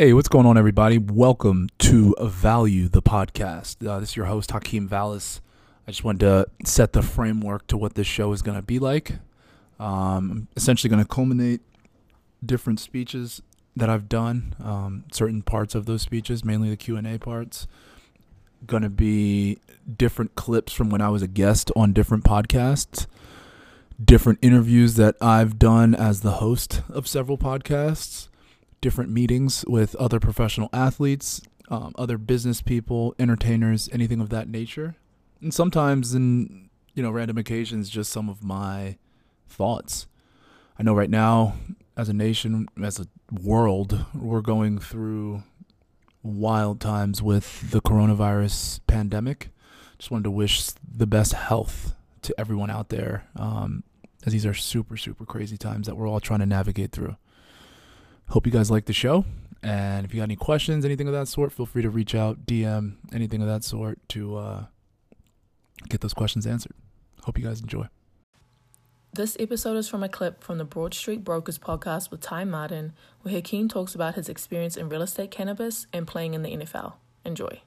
Hey, what's going on, everybody? Welcome to Value the podcast. Uh, this is your host, Hakeem Valles. I just wanted to set the framework to what this show is going to be like. Um, I'm essentially going to culminate different speeches that I've done, um, certain parts of those speeches, mainly the Q and A parts. Going to be different clips from when I was a guest on different podcasts, different interviews that I've done as the host of several podcasts different meetings with other professional athletes, um, other business people, entertainers, anything of that nature. And sometimes, in you know, random occasions, just some of my thoughts. I know right now, as a nation, as a world, we're going through wild times with the coronavirus pandemic. Just wanted to wish the best health to everyone out there, um, as these are super, super crazy times that we're all trying to navigate through. Hope you guys like the show. And if you got any questions, anything of that sort, feel free to reach out, DM, anything of that sort to uh, get those questions answered. Hope you guys enjoy. This episode is from a clip from the Broad Street Brokers podcast with Ty Martin, where Hakeem talks about his experience in real estate cannabis and playing in the NFL. Enjoy.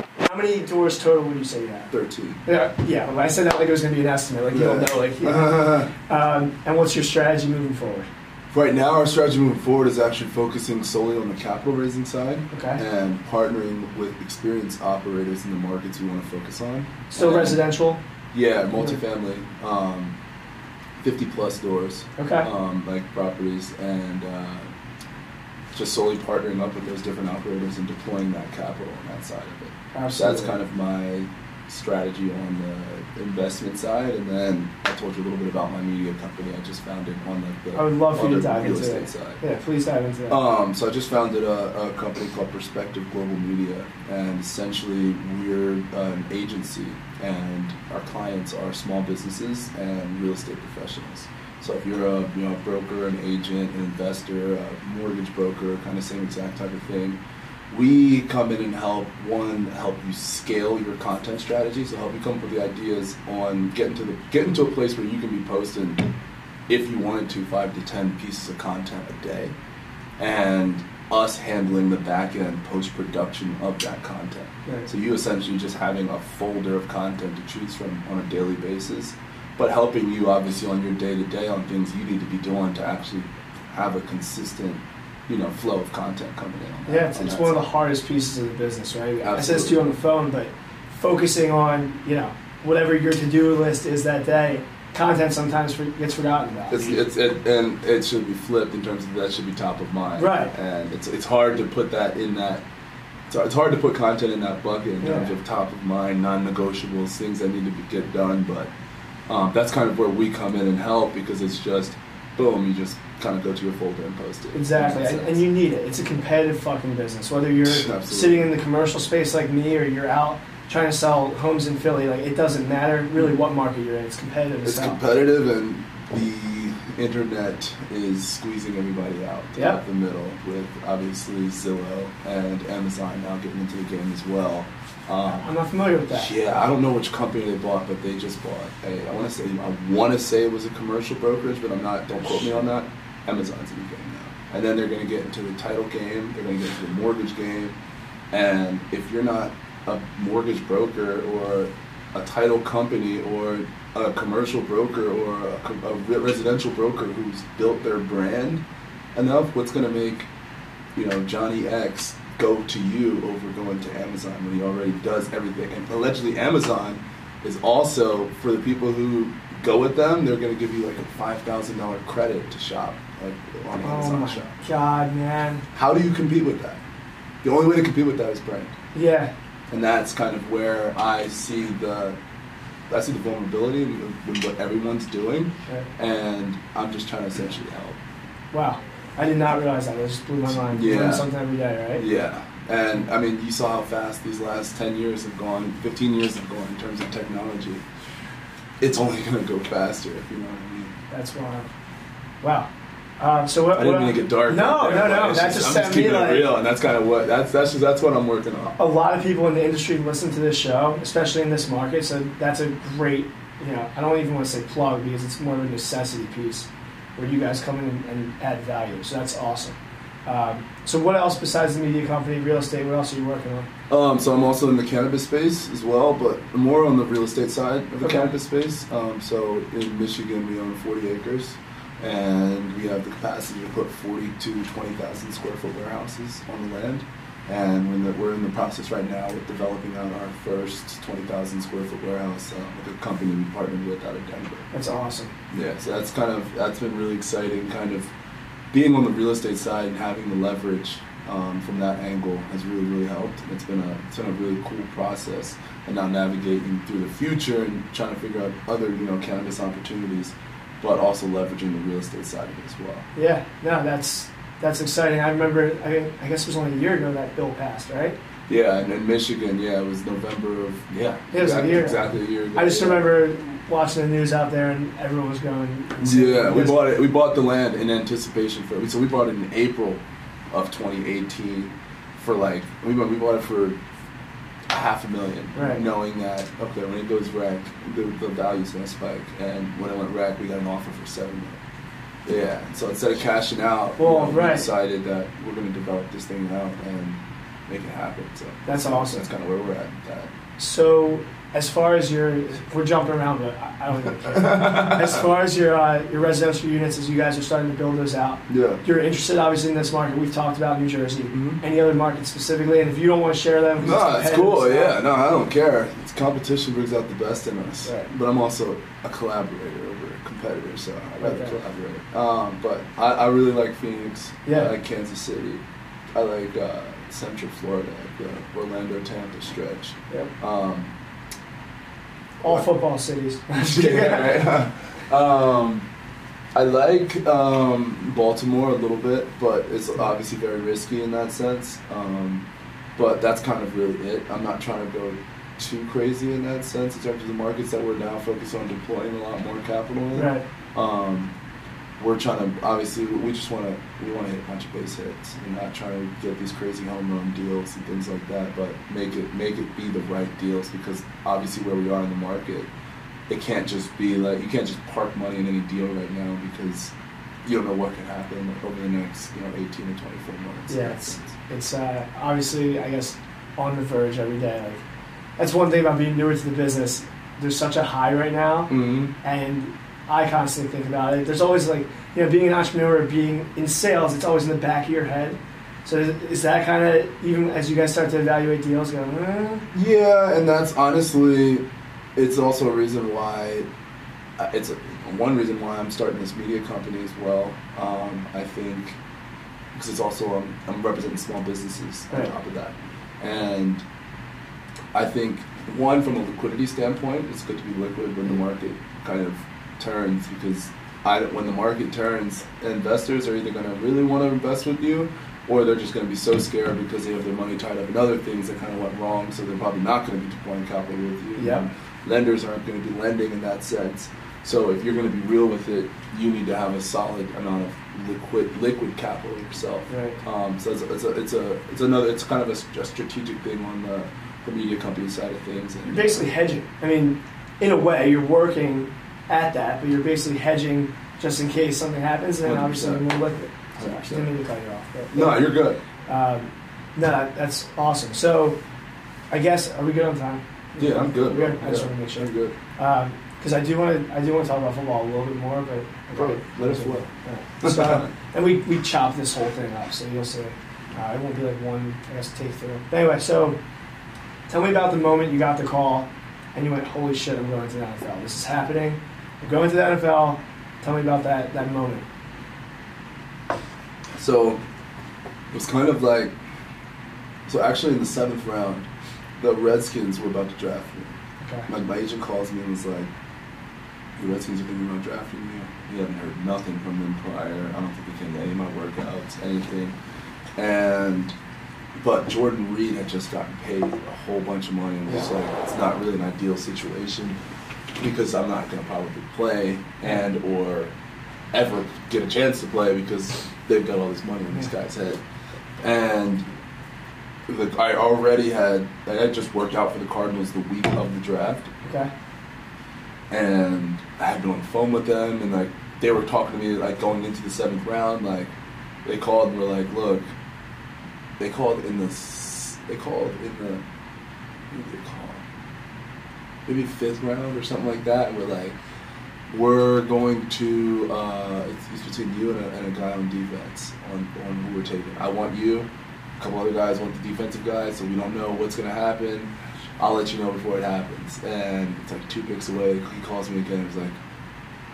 How many doors total would you say you have? 13. Yeah, yeah. When I said that like it was going to be an estimate, like you don't know, like. Yeah. um, and what's your strategy moving forward? Right now, our strategy moving forward is actually focusing solely on the capital raising side Okay. and partnering with experienced operators in the markets we want to focus on. So And- residential. Yeah, multifamily, um, 50 plus doors, Okay. um, like properties, and uh, just solely partnering up with those different operators and deploying that capital on that side of it. So that's kind of my strategy on the investment side, and then I told you a little bit about my media company I just founded on like the I would love for you to dive real into estate it. side. Yeah, please dive into that. Um, so I just founded a, a company called Perspective Global Media, and essentially we're an agency, and our clients are small businesses and real estate professionals. So if you're a you know a broker, an agent, an investor, a mortgage broker, kind of same exact type of thing, we come in and help one help you scale your content strategy. So help you come up with the ideas on getting to the getting to a place where you can be posting if you wanted to five to ten pieces of content a day and us handling the back end post production of that content. Right. So you essentially just having a folder of content to choose from on a daily basis, but helping you obviously on your day to day on things you need to be doing to actually have a consistent, you know, flow of content coming in. Yeah, it's, on it's that one of the hardest pieces of the business, right? I said this to you on the phone, but focusing on you know whatever your to-do list is that day, content sometimes for, gets forgotten about. It's, it's it, and it should be flipped in terms of that should be top of mind. Right. And it's it's hard to put that in that. It's, it's hard to put content in that bucket in terms Yeah. of top of mind, non-negotiables, things that need to be, get done. But um, that's kind of where we come in and help because it's just boom, you just kind of go to your folder and post it. Exactly, and, and you need it. It's a competitive fucking business. Whether you're sitting in the commercial space like me or you're out trying to sell homes in Philly, like it doesn't matter really what market you're in. It's competitive. It's competitive, and the internet is squeezing everybody out Yep. out the middle. With obviously Zillow and Amazon now getting into the game as well. Um, I'm not familiar with that. Yeah, I don't know which company they bought, but they just bought. A, I want to say I want to say it was a commercial brokerage, but I'm not. Don't quote me on that. Amazon's in the game now, and then they're going to get into the title game. They're going to get into the mortgage game, and if you're not a mortgage broker or a title company or a commercial broker or a, a residential broker who's built their brand enough, what's going to make you know Johnny X go to you over going to Amazon when he already does everything. And allegedly, Amazon is also for the people who go with them. They're going to give you like a five thousand dollar credit to shop like on Oh my shop. god, man. How do you compete with that? The only way to compete with that is brand, Yeah, and that's kind of where I see the. I see the vulnerability in, in what everyone's doing, Right. and I'm just trying to essentially help. Wow. I did not realize that. It just blew my mind. You Yeah. something every day, right? Yeah, and I mean, you saw how fast these last ten years have gone, fifteen years have gone in terms of technology. It's only going to go faster, if you know what I mean. That's wild. Wow. Um, so what? I didn't what- mean to get dark. No, right no, no. it's That just I'm just keeping like it real, and that's kind of what that's that's just, that's what I'm working on. a lot of people in the industry listen to this show, especially in this market. So that's a great, you know, I don't even want to say plug because it's more of a necessity piece where you guys come in and, and add value. So that's awesome. Um, so what else besides the media company, real estate? What else are you working on? Um, so I'm also in the cannabis space as well, but more on the real estate side of the Okay. cannabis space. Um, so in Michigan, we own 40 acres, and we have the capacity to put 40 to 20,000 square foot warehouses on the land. And we're in the, we're in the process right now with developing out our first 20,000 square foot warehouse uh, with a company we partnered with out of Denver. That's awesome. Yeah, so that's kind of that's been really exciting. Kind of being on the real estate side and having the leverage um, from that angle has really really helped. And it's been a it's been a really cool process. And now navigating through the future and trying to figure out other you know cannabis opportunities, but also leveraging the real estate side of it as well. Yeah, no, that's that's exciting. I remember, I, I guess it was only a year ago that bill passed, right? Yeah, and in Michigan, yeah, it was November of yeah, It was a exactly, year. exactly a year ago. I just yeah. remember watching the news out there and everyone was going. Yeah, we bought it. We bought the land in anticipation for it. So we bought it in April of 2018 for like we bought, we bought it for a half a million, Right. knowing that okay when it goes rec, the, the value's gonna spike, and when it went rec, we got an offer for seven million. Yeah, so instead of cashing out, you know, right. we decided that we're gonna develop this thing out and make it happen. So That's awesome. That's kind of where we're at. with That. So, as far as your, we're jumping around, but I, I don't even care. as far as your uh, your residential units, as you guys are starting to build those out, Yeah. you're interested obviously in this market. We've talked about New Jersey. Mhm. Any other markets specifically? And if you don't want to share them, No, it's competitive cool. Yeah, no, I don't care. It's competition brings out the best in us. Right. But I'm also a collaborator over a competitor, so I rather Okay. collaborate. Um, but I, I really like Phoenix. Yeah. I like Kansas City. I like uh, Central Florida, like the Orlando Tampa stretch. Yep. Um, All football cities. yeah, right. um, I like um, Baltimore a little bit, but it's obviously very risky in that sense. Um, but that's kind of really it. I'm not trying to go too crazy in that sense in terms of the markets that we're now focused on deploying a lot more capital in. Right. Um, we're trying to obviously we just want to we want to hit a bunch of base hits. We're not trying to get these crazy home run deals and things like that, but make it make it be the right deals because obviously where we are in the market, it can't just be like you can't just park money in any deal right now because you don't know what can happen over the next you know 18 to 24 months. Yeah, it's, it's uh, obviously, I guess, on the verge every day. Like, that's one thing about being newer to the business. There's such a high right now, hmm and I constantly think about it. There's always like, you know, being an entrepreneur, or being in sales, it's always in the back of your head. So is, is that kind of even as you guys start to evaluate deals, going, eh? Yeah, and that's honestly, it's also a reason why, uh, it's a, one reason why I'm starting this media company as well. Um, I think because it's also I'm, I'm representing small businesses on Right. top of that, and I think one from a liquidity standpoint, it's good to be liquid when the market kind of turns because I, when the market turns, investors are either going to really want to invest with you, or they're just going to be so scared because they have their money tied up in other things that kind of went wrong, so they're probably not going to be deploying capital with you. Yep. And Lenders aren't going to be lending in that sense. So if you're going to be real with it, you need to have a solid amount of liquid liquid capital yourself. Right. Um, so it's a, it's a it's a it's another it's kind of a strategic thing on the, the media company side of things. And you're basically hedging. I mean, in a way, you're working at that, but you're basically hedging just in case something happens, and then obviously you're 100%. more liquid. So I didn't mean to cut you off. But, no, you're good. Um, no, that's awesome. So, I guess are we good on time? Yeah, I'm good. We're. I just Yeah, want to make sure. I'm good. Because I do want to, I do want to talk about football a little bit more, but Bro, let us. So, and we we chop this whole thing up, so you'll see. Uh, it won't be like one, I guess, take through. But anyway, so tell me about the moment you got the call and you went, "Holy shit, I'm going to the NFL. This is happening. I'm going to the NFL." Tell me about that that moment. So it was kind of like so actually in the seventh round, the Redskins were about to draft me. Okay. Like my agent calls me and was like, "The Redskins are thinking about drafting you." He haven't heard nothing from them prior. I don't think he came to any of my workouts, anything. And but Jordan Reed had just gotten paid a whole bunch of money and was Yeah. like, "It's not really an ideal situation because I'm not going to probably play and or ever get a chance to play because they've got all this money in this guy's head." And like I already had, like, I just worked out for the Cardinals the week of the draft, Okay. and I had been on the phone with them, and like they were talking to me like going into the seventh round, like they called and were like, look, they called in the, they called in the, what did they call? Maybe fifth round or something like that, and we're like, we're going to, uh, it's, it's between you and a, and a guy on defense on, on who we're taking. I want you, a couple other guys want the defensive guy, so we don't know what's gonna happen. I'll let you know before it happens. And it's like two picks away. He calls me again. He's like,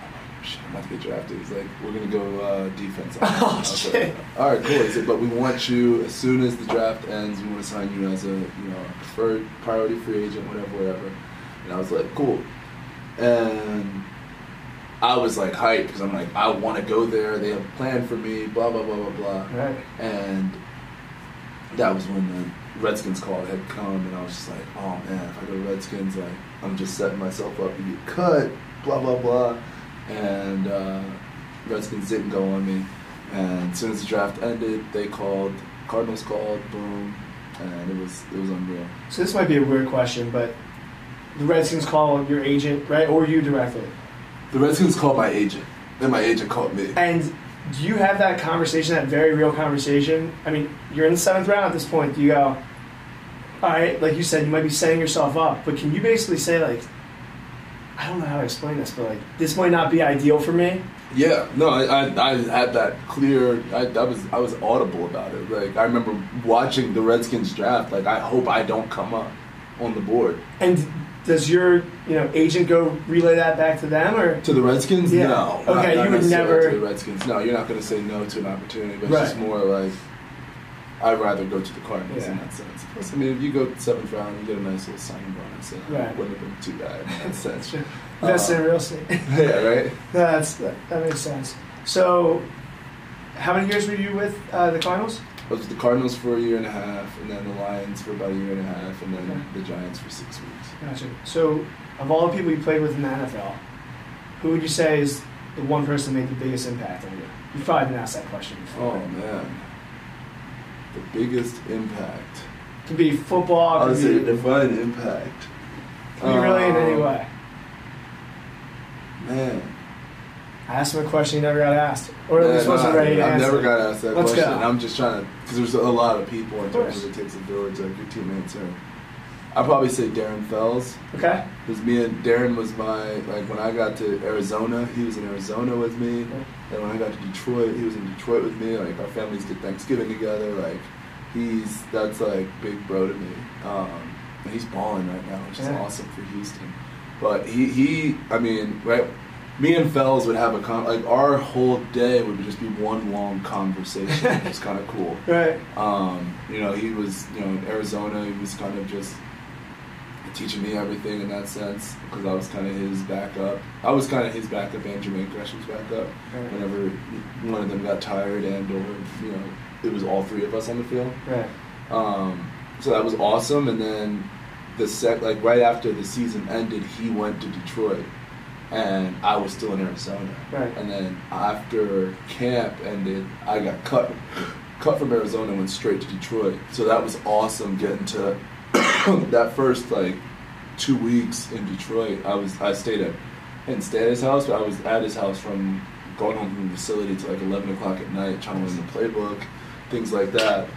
oh, shit, I'm about to get drafted. He's like, we're gonna go uh, defense. Oh, was like, shit. All right, cool. He said, but we want you as soon as the draft ends. We want to sign you as a you know preferred priority free agent, whatever, whatever. And I was like, cool. And I was like hyped because I'm like, I want to go there. They have a plan for me. Blah blah blah blah blah. Right. And that was when the Redskins call had come, and I was just like, oh man, if I go to Redskins, like I'm just setting myself up to get cut. Blah blah blah. And uh, Redskins didn't go on me. And as soon as the draft ended, they called. Cardinals called. Boom. And it was it was unreal. So this might be a weird question, but the Redskins call your agent, right, or you directly? The Redskins called my agent, and my agent called me. And do you have that conversation, that very real conversation? I mean, you're in the seventh round at this point. Do you go, all right, like you said, you might be setting yourself up, but can you basically say, like, I don't know how to explain this, but like, this might not be ideal for me? Yeah, no, I, I, I had that clear. I, I was I was audible about it. Like I remember watching the Redskins draft. Like I hope I don't come up on the board And does your, you know, agent go relay that back to them, or? to the Redskins. Yeah. No, Okay, not, not you would never to the Redskins. No, you're not going to say no to an opportunity. But Right. it's just more like I'd rather go to the Cardinals in that sense. Plus, I mean, if you go seventh round, you get a nice little signing bonus. And Right. it wouldn't have been too bad in that sense. That's Uh, in real estate. yeah, right. That's that, that makes sense. So, how many years were you with uh, the Cardinals? I was with the Cardinals for a year and a half, and then the Lions for about a year and a half, and then the Giants for six weeks. Gotcha. So, of all the people you played with in the NFL, who would you say is the one person that made the biggest impact on you? You've probably been asked that question before. Oh man, the biggest impact. Could be football. I would say be, divine impact. could be really in any Um, way. Man, I asked him a question he never got asked, or at Yeah, least wasn't no, ready to I've answer. never got asked that Let's question. go. I'm just trying to, because there's a lot of people in terms of it takes a village, like your teammates are. I'd probably say Darren Fells. Okay. Because me and Darren was my, like when I got to Arizona, he was in Arizona with me. And when I got to Detroit, he was in Detroit with me. Like our families did Thanksgiving together. Like he's, that's like big bro to me. Um, and he's balling right now, which is Yeah. awesome for Houston. But he, he, I mean, right, me and Fells would have a con, like our whole day would just be one long conversation, which is kind of cool. Right. Um, you know, he was, you know, in Arizona, he was kind of just teaching me everything in that sense because I was kind of his backup. I was kind of his backup and Jermaine Gresham's backup Right. whenever one of them got tired and or, you know, it was all three of us on the field. Right. Um, so that was awesome. And then the sec, like right after the season ended, he went to Detroit, and I was still in Arizona. Right. And then after camp ended, I got cut, cut from Arizona, and went straight to Detroit. So that was awesome getting to that first like two weeks in Detroit. I was I stayed at I didn't stay at his house, but I was at his house from going home from the facility to like eleven o'clock at night, trying to learn the playbook, things like that.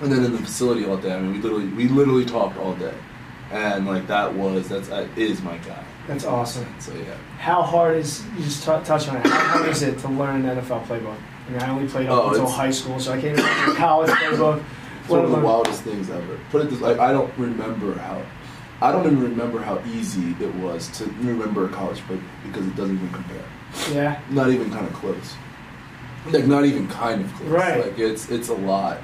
And then in the facility all day. I mean, we literally we literally talked all day, and like that was that's that is my guy. That's awesome. So yeah. How hard is you just t- touch on it? How hard is it to learn an NFL playbook? I mean, I only played up Oh, until high school, so I can't even remember college playbook. It's one of the wildest things ever. Put it this like I don't remember how I don't even remember how easy it was to remember a college play because it doesn't even compare. Yeah. Not even kind of close. Like not even kind of close. Right. Like it's it's a lot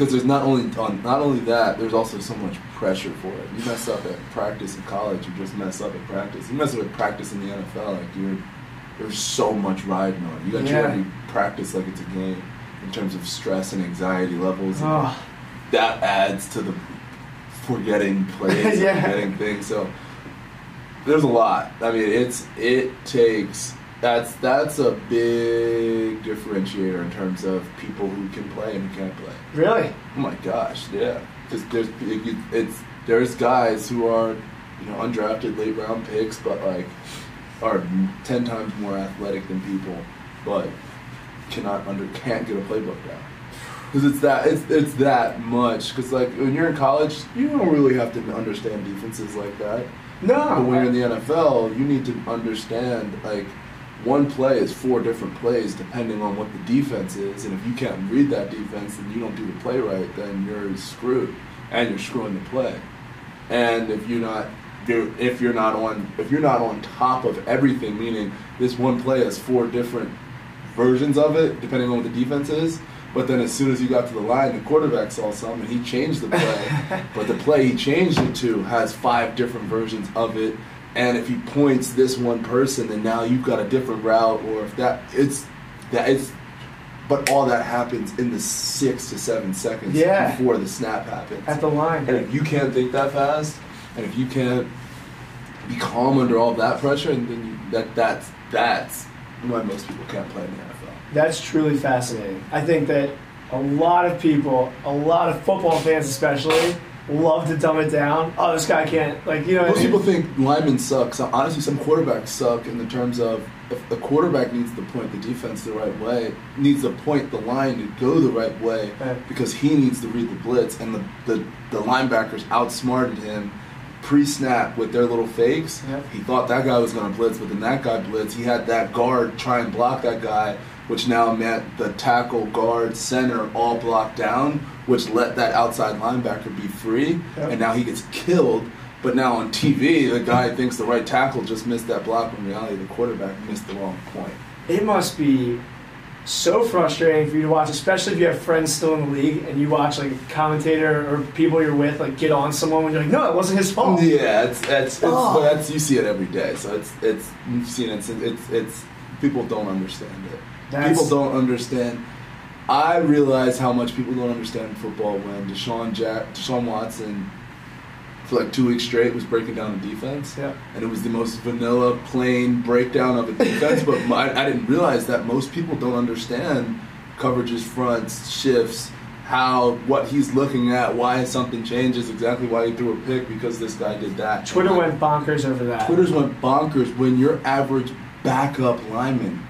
because there's not only on not only that there's also so much pressure for it. You mess up at practice in college, you just mess up at practice. You mess up at practice in the NFL, like you're there's so much riding on. it. You got Yeah. to every practice like it's a game in terms of stress and anxiety levels. and Oh, that adds to the forgetting plays, Yeah. and forgetting things. So there's a lot. I mean, it's it takes that's that's a big differentiator in terms of people who can play and who can't play. really? Oh my gosh, yeah. Because there's it, it- it's there's guys who are you know undrafted late round picks, but like are ten times more athletic than people, but cannot under can't get a playbook down because it's that it's it's that much. Because like when you're in college, you don't really have to understand defenses like that. No. But when you're in the NFL, you need to understand like one play is four different plays depending on what the defense is, and if you can't read that defense and you don't do the play right, then you're screwed, and you're screwing the play. And if you're not, if you're not on, if you're not on top of everything, meaning this one play has four different versions of it depending on what the defense is. But then as soon as you got to the line, the quarterback saw something and he changed the play. but the play he changed it to has five different versions of it. And if he points this one person, then now you've got a different route. Or if that it's that it's, but all that happens in the six to seven seconds Yeah. before the snap happens. At the line. And if you can't think that fast, and if you can't be calm under all that pressure, and then you, that that's that's why most people can't play in the NFL. That's truly fascinating. I think that a lot of people, a lot of football fans especially, love to dumb it down. Oh, this guy can't, like, you know. what I Most mean? people think linemen suck. So honestly, some quarterbacks suck in the terms of if the quarterback needs to point the defense the right way, needs to point the line to go the right way Right. because he needs to read the blitz, and the the, the linebackers outsmarted him pre-snap with their little fakes. Yep. He thought that guy was going to blitz, but then that guy blitzed. He had that guard try and block that guy, which now meant the tackle, guard, center all blocked down, which let that outside linebacker be free, Yep. and now he gets killed. But now on TV, the guy thinks the right tackle just missed that block. When in reality, the quarterback missed the wrong point. It must be so frustrating for you to watch, especially if you have friends still in the league and you watch like a commentator or people you're with like get on someone when you're like, no, it wasn't his fault. Yeah, it's it's, it's Oh. that's you see it every day. So it's it's you've seen it. Since, it's it's people don't understand it. That's- people don't understand. I realize how much people don't understand football when Deshaun Jack Deshaun Watson for like two weeks straight was breaking down the defense. Yeah. and it was the most vanilla, plain breakdown of a defense. but my, I didn't realize that most people don't understand coverages, fronts, shifts, how what he's looking at, why something changes, exactly why he threw a pick because this guy did that. Twitter like, went bonkers over that. Twitter's went bonkers when your average backup lineman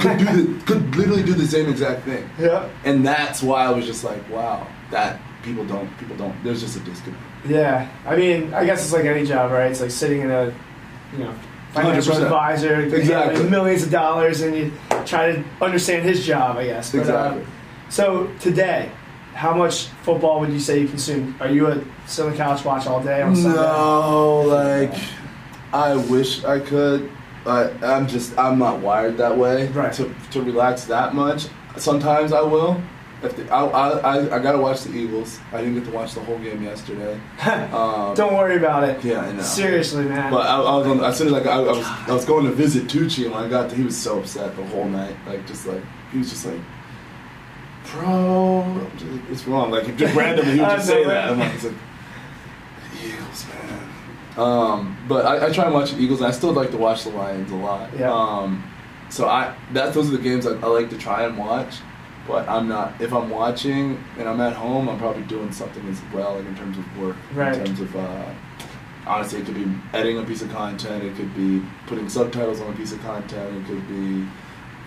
could do the, could literally do the same exact thing, Yeah. and that's why I was just like, wow, that people don't people don't. There's just a disconnect. Yeah, I mean, I guess it's like any job, right? It's like sitting in a, you know, financial 100%. advisor, you know, Exactly. millions of dollars, and you try to understand his job, I guess. But, Exactly. Uh, so today, how much football would you say you consume? Are you a sit on the couch watch all day on Sunday? No, like I wish I could, I'm just I'm not wired that way Right. to to relax that much. Sometimes I will. If the, I, I, I gotta watch the Eagles. I didn't get to watch the whole game yesterday. Um, Don't worry about it. Yeah, I know. Seriously, man. But I, I was on, as soon as I, got, I, I was I was going to visit Tucci and when I got to, he was so upset the whole night. Like just like he was just like, bro, it's wrong. Like just randomly he would just say that. I'm like, it's like Eagles, man. Um, but I, I try and watch the Eagles. and I still like to watch the Lions a lot. Yeah. Um, so I that those are the games I, I like to try and watch. But I'm not. If I'm watching and I'm at home, I'm probably doing something as well, like in terms of work, Right. in terms of. Uh, honestly, it could be editing a piece of content. It could be putting subtitles on a piece of content. It could be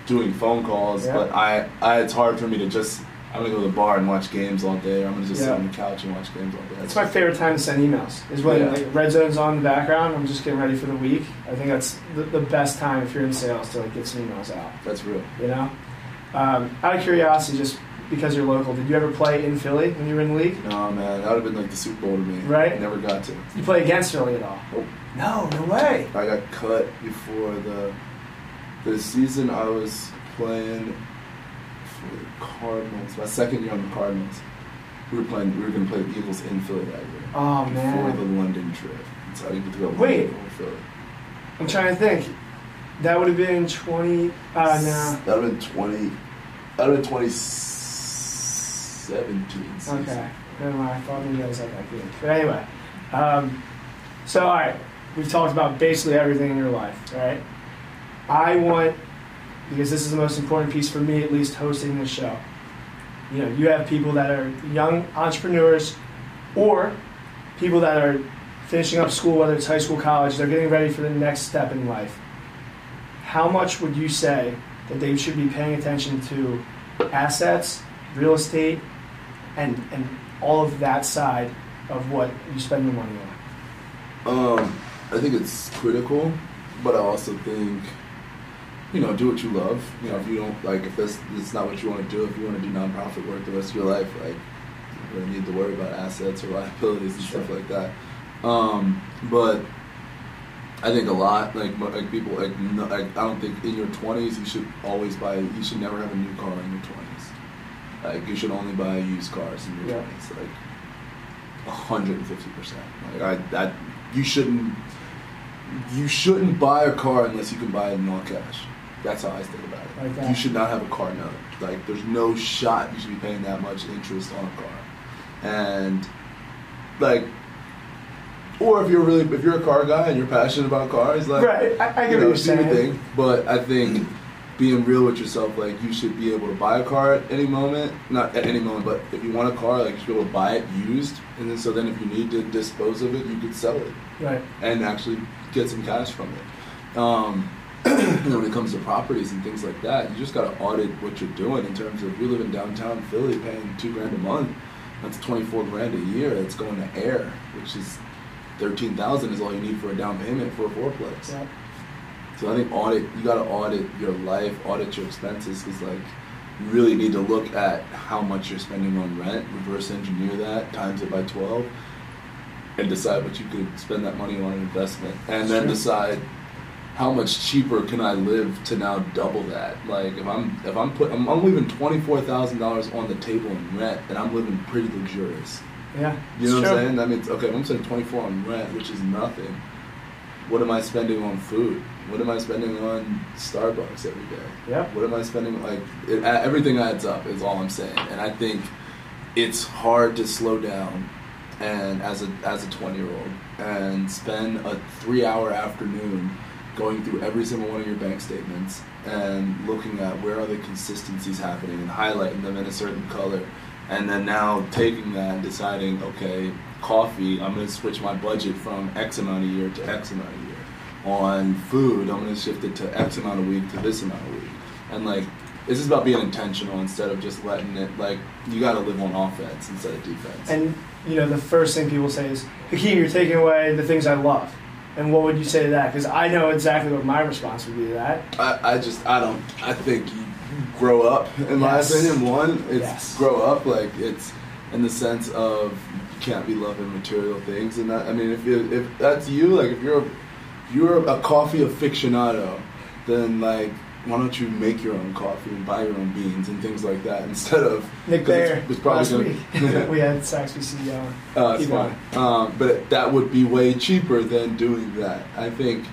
doing phone calls. Yeah. But I, I, it's hard for me to just. I'm gonna go to the bar and watch games all day. Or I'm gonna just sit on the couch and watch games all day. It's my favorite time to send emails. Is when Yeah. like red zone's on in the background. I'm just getting ready for the week. I think that's the, the best time if you're in sales to like get some emails out. That's real. You know. Um, out of curiosity, just because you're local, did you ever play in Philly when you were in the league? No man, that would have been like the Super Bowl to me. Right. Never got to. You play against Philly at all? Nope. No, no way. I got cut before the the season I was playing Cardinals. My second year on the Cardinals. We were playing. We were going to play the Eagles in Philly that year. Oh man! before the London trip. And so I didn't get to go. Wait, Philly. I'm trying to think. That would have been 20. Uh, no. That would have been twenty. That would have been twenty seventeen. season. Okay. Never mind. I thought maybe I was at that game. But anyway, um, so all right, we've talked about basically everything in your life, right? I want because this is the most important piece for me, at least, hosting this show. You know, you have people that are young entrepreneurs, or people that are finishing up school, whether it's high school, college. They're getting ready for the next step in life. How much would you say that they should be paying attention to assets, real estate, and and all of that side of what you spend your money on. Um, I think it's critical, but I also think, you know, do what you love. You know, if you don't like, if this is not what you want to do, if you want to do nonprofit work the rest of your life, like, you don't need to worry about assets or liabilities and stuff like that. Um, but I think a lot, like, like people, like, no, like, I don't think in your twenties you should always buy. You should never have a new car in your twenties. Like, you should only buy used cars in your Yeah. twenties. Like, hundred and fifty percent. Like, I, that you shouldn't you shouldn't buy a car unless you can buy it in all cash. That's how I think about it. You should not have a car note. Like there's no shot you should be paying that much interest on a car. And like or if you're really if you're a car guy and you're passionate about cars, like Right, I- I get you what you're saying. thing. But I think being real with yourself, like you should be able to buy a car at any moment. Not at any moment, but if you want a car, like you should be able to buy it used, and then so then if you need to dispose of it, you could sell it Right. and actually get some cash from it. Um, know, when it comes to properties and things like that, you just got to audit what you're doing in terms of you live in downtown Philly paying two grand a month. That's 24 grand a year. That's going to air, which is 13,000 is all you need for a down payment for a fourplex. Yeah. So I think audit, you got to audit your life, audit your expenses, because like you really need to look at how much you're spending on rent, reverse engineer that, times it by 12, and decide what you could spend that money on an investment, and then Sure. decide how much cheaper can I live to now double that. Like if I'm if I'm put I'm, I'm leaving twenty four thousand dollars on the table in rent, and I'm living pretty luxurious. Yeah. You know what I'm true. saying? That means okay, if I'm spending 24 on rent, which is nothing. What am I spending on food? What am I spending on Starbucks every day? Yep. What am I spending like it, everything adds up is all I'm saying. And I think it's hard to slow down and as a as a 20 year old and spend a 3 hour afternoon going through every single one of your bank statements and looking at where are the consistencies happening and highlighting them in a certain color. And then now taking that and deciding okay coffee i'm going to switch my budget from x amount a year to x amount a year. On food i'm going to shift it to x amount a week to this amount a week. And like this is about being intentional instead of just letting it like you got to live on offense instead of defense. And you know, the first thing people say is, Hakeem, you're taking away the things I love. And what would you say to that? Because I know exactly what my response would be to that. I, I just I don't I think you grow up in my Yes. opinion one it's Yes. grow up like it's in the sense of you can't be loving material things and that I mean if you, if that's you like if you're a, if you're a coffee aficionado then like why don't you make your own coffee and buy your own beans and things like that instead of Nick it's- Bear, it's probably last gonna- week, we had Saxby CEO. Uh, it's fine. Um, but that would be way cheaper than doing that. I think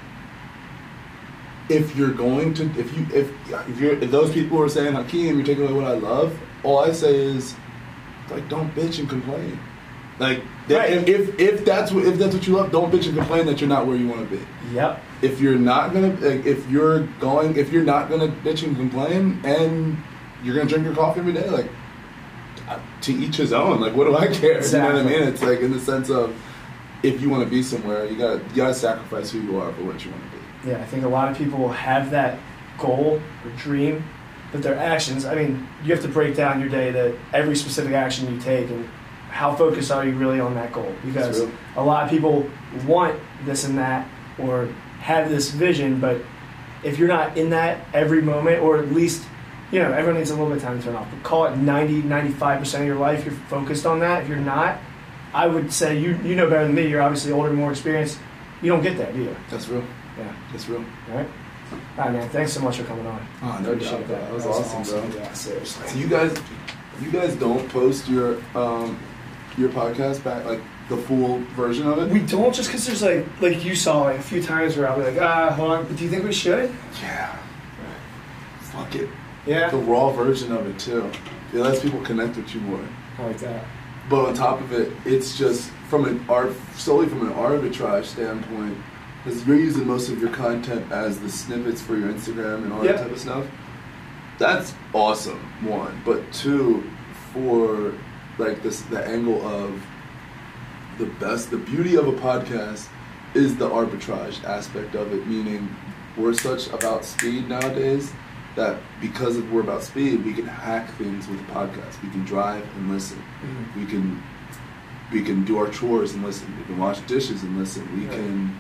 if you're going to, if you, if if you're, if those people are saying Hakeem, you're taking away what I love. All I say is, like, don't bitch and complain. Like, Right. if if that's what if that's what you love, don't bitch and complain that you're not where you want to be. Yep. If you're not gonna, like, if you're going, if you're not gonna bitch and complain, and you're gonna drink your coffee every day, like uh, to each his own. Like, what do I care? You know what I mean? It's like in the sense of if you want to be somewhere, you got you got to sacrifice who you are for what you want to be. Yeah, I think a lot of people will have that goal or dream, but their actions, I mean, you have to break down your day to every specific action you take and how focused are you really on that goal? Because a lot of people want this and that or have this vision, but if you're not in that every moment, or at least, you know, everyone needs a little bit of time to turn off, but call it 90, 95% of your life, you're focused on that. If you're not, I would say you, you know better than me, you're obviously older, more experienced. You don't get that, do you? That's real. Yeah. That's real. All right. All right, man. Thanks so much for coming on. Oh, no doubt. That, was awesome, bro. Yeah, seriously. So you guys, you guys don't post your um your podcast back like the full version of it. We don't just because there's like like you saw like a few times where I'll be like ah hold on, but do you think we should? yeah. Fuck it. Yeah. The raw version of it too. It lets people connect with you more. I like that. But on top of it, it's just from an art solely from an arbitrage standpoint, because you're using most of your content as the snippets for your Instagram and all Yep. that type of stuff. That's awesome. One, but two, for like this, the angle of the best, the beauty of a podcast is the arbitrage aspect of it. Meaning, we're such about speed nowadays that because of we're about speed, we can hack things with a podcast. We can drive and listen. Mhm. We can we can do our chores and listen. We can wash dishes and listen. We Yeah. can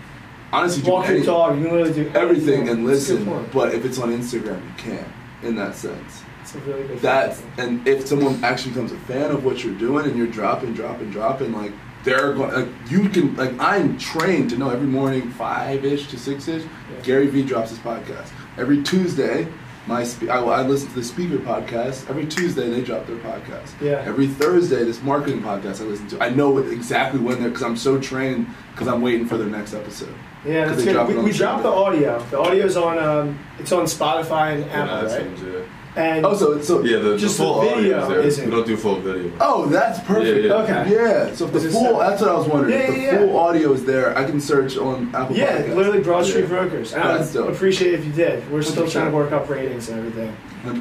honestly do Walk your any- dog. You can literally do everything and That's a good listen. But if it's on Instagram, you can't. In that sense, a really that's and if someone actually becomes a fan of what you're doing and you're dropping, dropping, dropping, like they're going. Like you can. Like I'm trained to know every morning five ish to six ish. Yeah. Gary Vee drops his podcast every Tuesday. My spe- I, I listen to the speaker podcast every Tuesday. They drop their podcast. Yeah. Every Thursday, this marketing podcast I listen to. I know exactly when they're because I'm so trained because I'm waiting for their next episode. Yeah, that's good. drop We, we dropped the audio. The audio's on. Um, it's on Spotify and Apple, right? iTunes, yeah. And Oh, so it's so Yeah, the, Just the full the video audio is there. isn't- We don't do full video. Oh, that's perfect. Yeah, yeah. Okay. Yeah. So if the full. That's what I was wondering. Yeah, if the yeah, yeah. full audio is there, I can search on Apple yeah, Podcasts. literally Broad Street Yeah. Brokers. And I That's would dope. appreciate if you did. We're still 100%. trying to work up ratings and everything.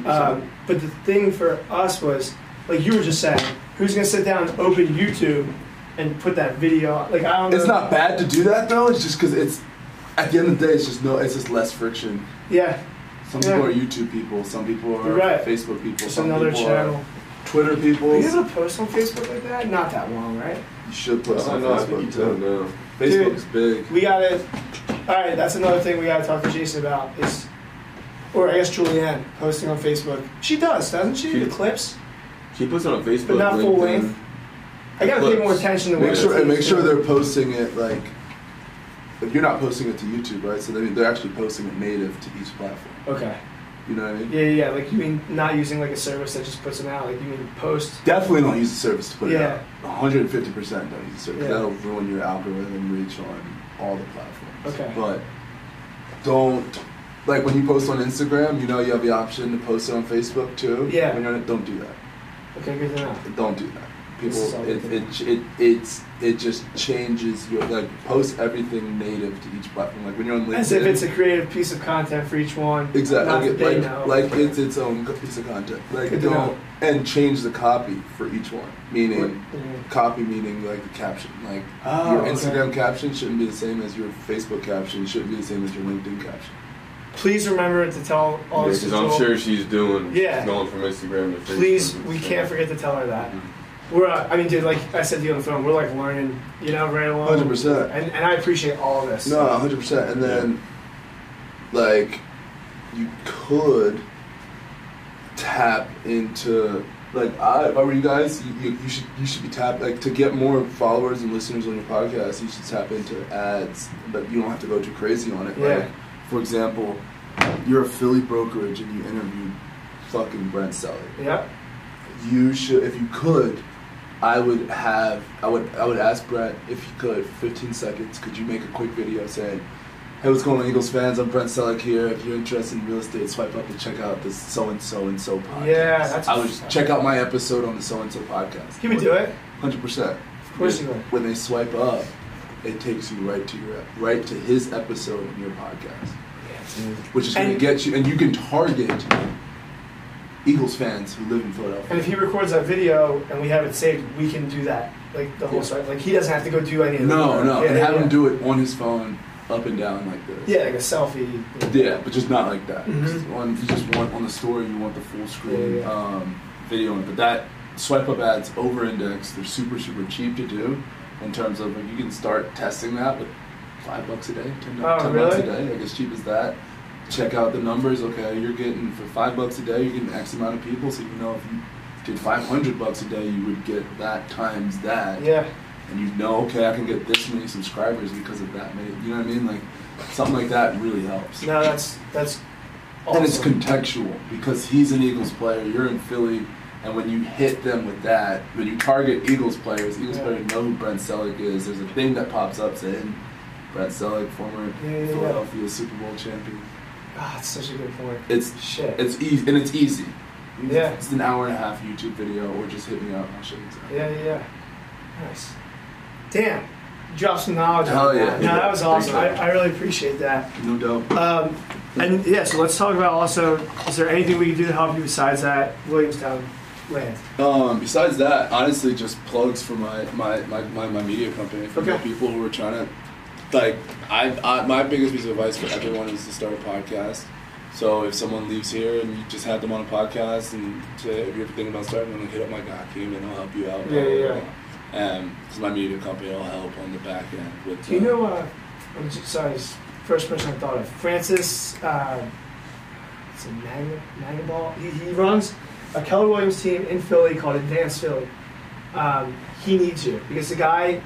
Um, but the thing for us was, like you were just saying, who's gonna sit down and open YouTube and put that video? Like I don't. know. it's not bad to do that though. It's just because it's at the end of the day, it's just no, it's just less friction. Yeah, Some people Yeah. are YouTube people. Some people are right. Facebook people. just some another people channel. are Twitter people. Are you You able to post on Facebook like that? Not that long, right? You should post I on know, I Facebook you too. don't know. Facebook's big. We got it. All right, that's another thing we got to talk to Jason about is, or I guess Julianne posting on Facebook. She does, doesn't she? She- the clips, She puts it on Facebook. but not full LinkedIn. length. I got to pay more attention to Make what sure and make sure they're posting it like. If you're not posting it to YouTube, right? So they, mean they're actually posting it native to each platform. Okay. You know what I mean? Yeah, yeah. Like you mean not using like a service that just puts them out. Like you mean post. Definitely don't use the service to put Yeah. it out. 150 percent don't use the service. Yeah. That'll ruin your algorithm reach on all the platforms. Okay. But don't like when you post on Instagram. You know you have the option to post it on Facebook too. Yeah. When you're on it, don't do that. Okay, good to know. Don't do that. This is all People, good it, it, it, it's it just changes your like post everything native to each platform. Like when you're on LinkedIn, As if it's a creative piece of content for each one. Exactly. Like, it- like, like it's its own piece of content. Like Good don't and change the copy for each one. Meaning copy meaning like the caption. Like Oh, your okay. Instagram caption shouldn't be the same as your Facebook caption. Shouldn't be the same as your LinkedIn caption. Please remember to tell all this. Because I'm sure she's doing. Yeah. She's going from Instagram to Facebook. Please, we can't forget to tell her that. Mhm. We're, uh, I mean, dude, like I said to you on the phone, we're like learning, you know, right along. Hundred percent. And, and I appreciate all of this. No, hundred percent. And then, like, you could tap into like I, if I were you guys, you, you, you should you should be tap like to get more followers and listeners on your podcast. You should tap into ads, but you don't have to go too crazy on it. Yeah. Like, for example, you're a Philly brokerage and you interviewed fucking Brent Celek. Yeah. You should, if you could. I would have, I would, I would ask Brent if you could, 15 seconds. Could you make a quick video saying, "Hey, what's going on, Eagles fans? I'm Brent Celek here. If you're interested in real estate, swipe up and check out this so and so and so podcast. Yeah, that's- I would check out my episode on the so and so podcast. He would do it. Hundred percent. Of course he would. When they swipe up, it takes you right to your right to his episode in your podcast, Yeah. which is going to get you, and you can target Eagles fans who live in Philadelphia. And if he records that video and we have it saved, we can do that. Like the whole Yeah. site. Like he doesn't have to go do any of No, no, Yeah, and have yeah. him do it on his phone, up and down like this. Yeah, like a selfie. Yeah, but just not like that. Mhm. Just on, you just want on the story, you want the full screen. Um, video. But that swipe up ads over index, they're super super cheap to do. In terms of like you can start testing that with five bucks a day, ten, Oh, 10 bucks a really? day, like as cheap as that. Check out the numbers. Okay, you're getting for five bucks a day, you're getting X amount of people. So you know if you did five hundred bucks a day, you would get that times that Yeah. and you know, okay, I can get this many subscribers because of that many. You know what I mean? Like something like that really helps. No, that's that's. Awesome. And it's contextual because he's an Eagles player. You're in Philly, and when you hit them with that, when you target Eagles players, Eagles Yeah. players know who Brent Celek is. There's a thing that pops up saying Brent Celek, former yeah, yeah. Philadelphia Super Bowl champion. Ah, it's such a good point. It's Shit. it's easy and it's easy. Yeah. It's an hour and a half YouTube video, or just hit me up. I'll show you exactly. Yeah, yeah, yeah. Nice. Damn. Drop some knowledge Hell yeah. that. No, that was awesome. I. I really appreciate that. No doubt. Um, and yeah, so let's talk about also. Is there anything we can do to help you besides that Williamstown land? Um, besides that, honestly, just plugs for my my, my, my, my media company for Okay. people who are trying to like. I, I my biggest piece of advice for everyone is to start a podcast. So if someone leaves here and you just had them on a podcast and say, if you're thinking about starting, then hit up my guy, Hakeem, and he'll help you out. Yeah, yeah, Um, because my media company will help on the back end with. Do you uh, know? Uh, I'm just, sorry, first person I thought of. Francis. Uh, it's a Mag- Magnaball. He, he runs a Keller Williams team in Philly called Advanced Philly. Um, he needs you because the guy,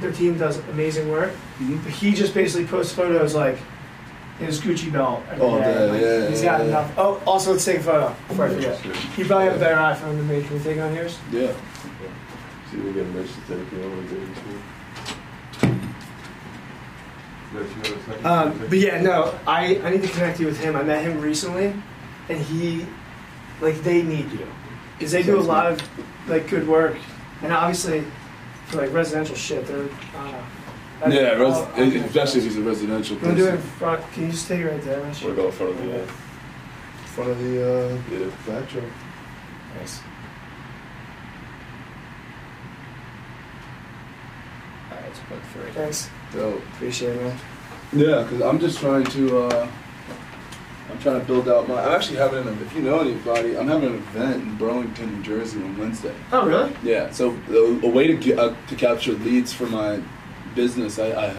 their team does amazing work. Mhm. But he just basically posts photos like in his Gucci belt every All day. day, Like, yeah, he's yeah, got yeah. enough. Oh, also let's take a photo before I forget. You probably have a better iPhone than me. Can we take on yours? Yeah. See, we get a merch certificate. I want to do it too. Let you know in a second. Um, but yeah, no, I, I need to connect you with him. I met him recently, and he, like, they need you because they do a lot of like good work, and obviously for like residential shit, they're. Uh, I- Yeah, I'll- res- I'll connect especially if he's a residential You wanna do it in person. front? Can you just take it right there? Rich? Want to go in front of the uh, front of the uh, yeah. backdrop. Nice. Alright, let's put three. Thanks. Dope. Appreciate it, man. Yeah, because I'm just trying to. Uh, I'm trying to build out my. I'm actually having an. If you know anybody, I'm having an event in Burlington, New Jersey on Wednesday. Oh, really? Yeah, so a, a way to get uh, to capture leads for my business, I, I